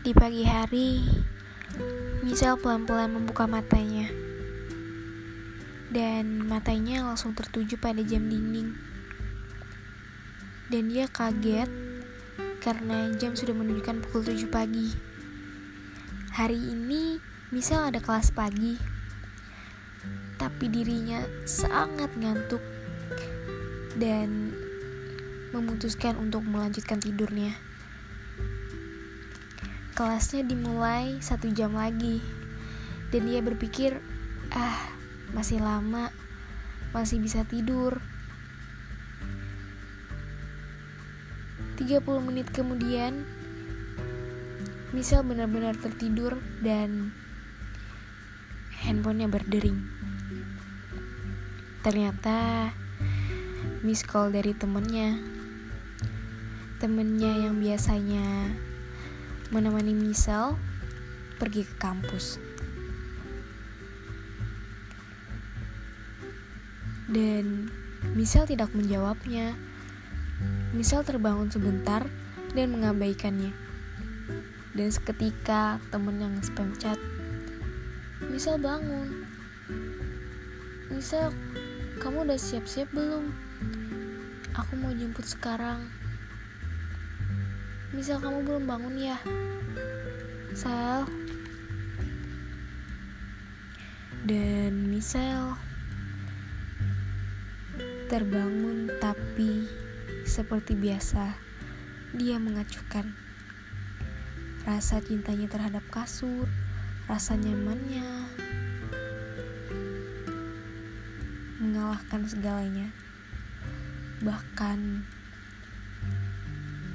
Di pagi hari, Misal pelan-pelan membuka matanya. Dan matanya langsung tertuju pada jam dinding. Dan dia kaget karena jam sudah menunjukkan pukul 7 pagi. Hari ini Misal ada kelas pagi. Tapi dirinya sangat ngantuk dan memutuskan untuk melanjutkan tidurnya. Kelasnya dimulai satu jam lagi Dan dia berpikir Ah masih lama Masih bisa tidur 30 menit kemudian Misal benar-benar tertidur dan handphonenya berdering. Ternyata miss call dari temennya. Temennya yang biasanya menemani Misal pergi ke kampus. Dan Misal tidak menjawabnya. Misal terbangun sebentar dan mengabaikannya. Dan seketika temen yang spam chat, Misal bangun. Misal, kamu udah siap-siap belum? Aku mau jemput sekarang. Misal kamu belum bangun ya? Sel. Dan misal terbangun tapi seperti biasa dia mengacukan rasa cintanya terhadap kasur, rasa nyamannya mengalahkan segalanya. Bahkan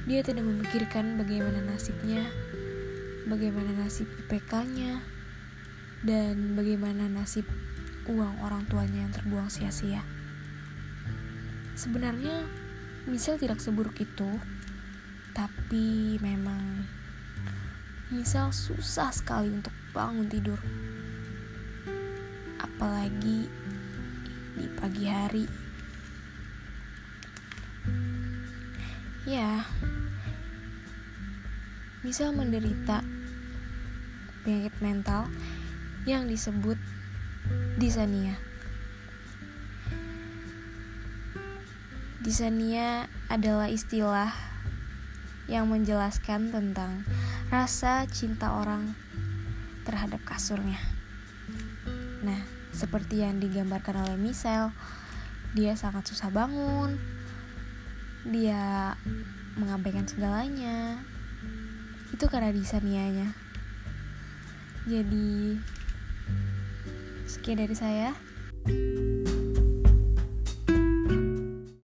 dia tidak memikirkan bagaimana nasibnya, bagaimana nasib IPK-nya, dan bagaimana nasib uang orang tuanya yang terbuang sia-sia. Sebenarnya, Misal tidak seburuk itu, tapi memang Misal susah sekali untuk bangun tidur. Apalagi di pagi hari. Ya, misal menderita penyakit mental yang disebut disania. Disania adalah istilah yang menjelaskan tentang rasa cinta orang terhadap kasurnya. Nah, seperti yang digambarkan oleh Michelle, dia sangat susah bangun, dia mengabaikan segalanya itu karena disanianya. Jadi sekian dari saya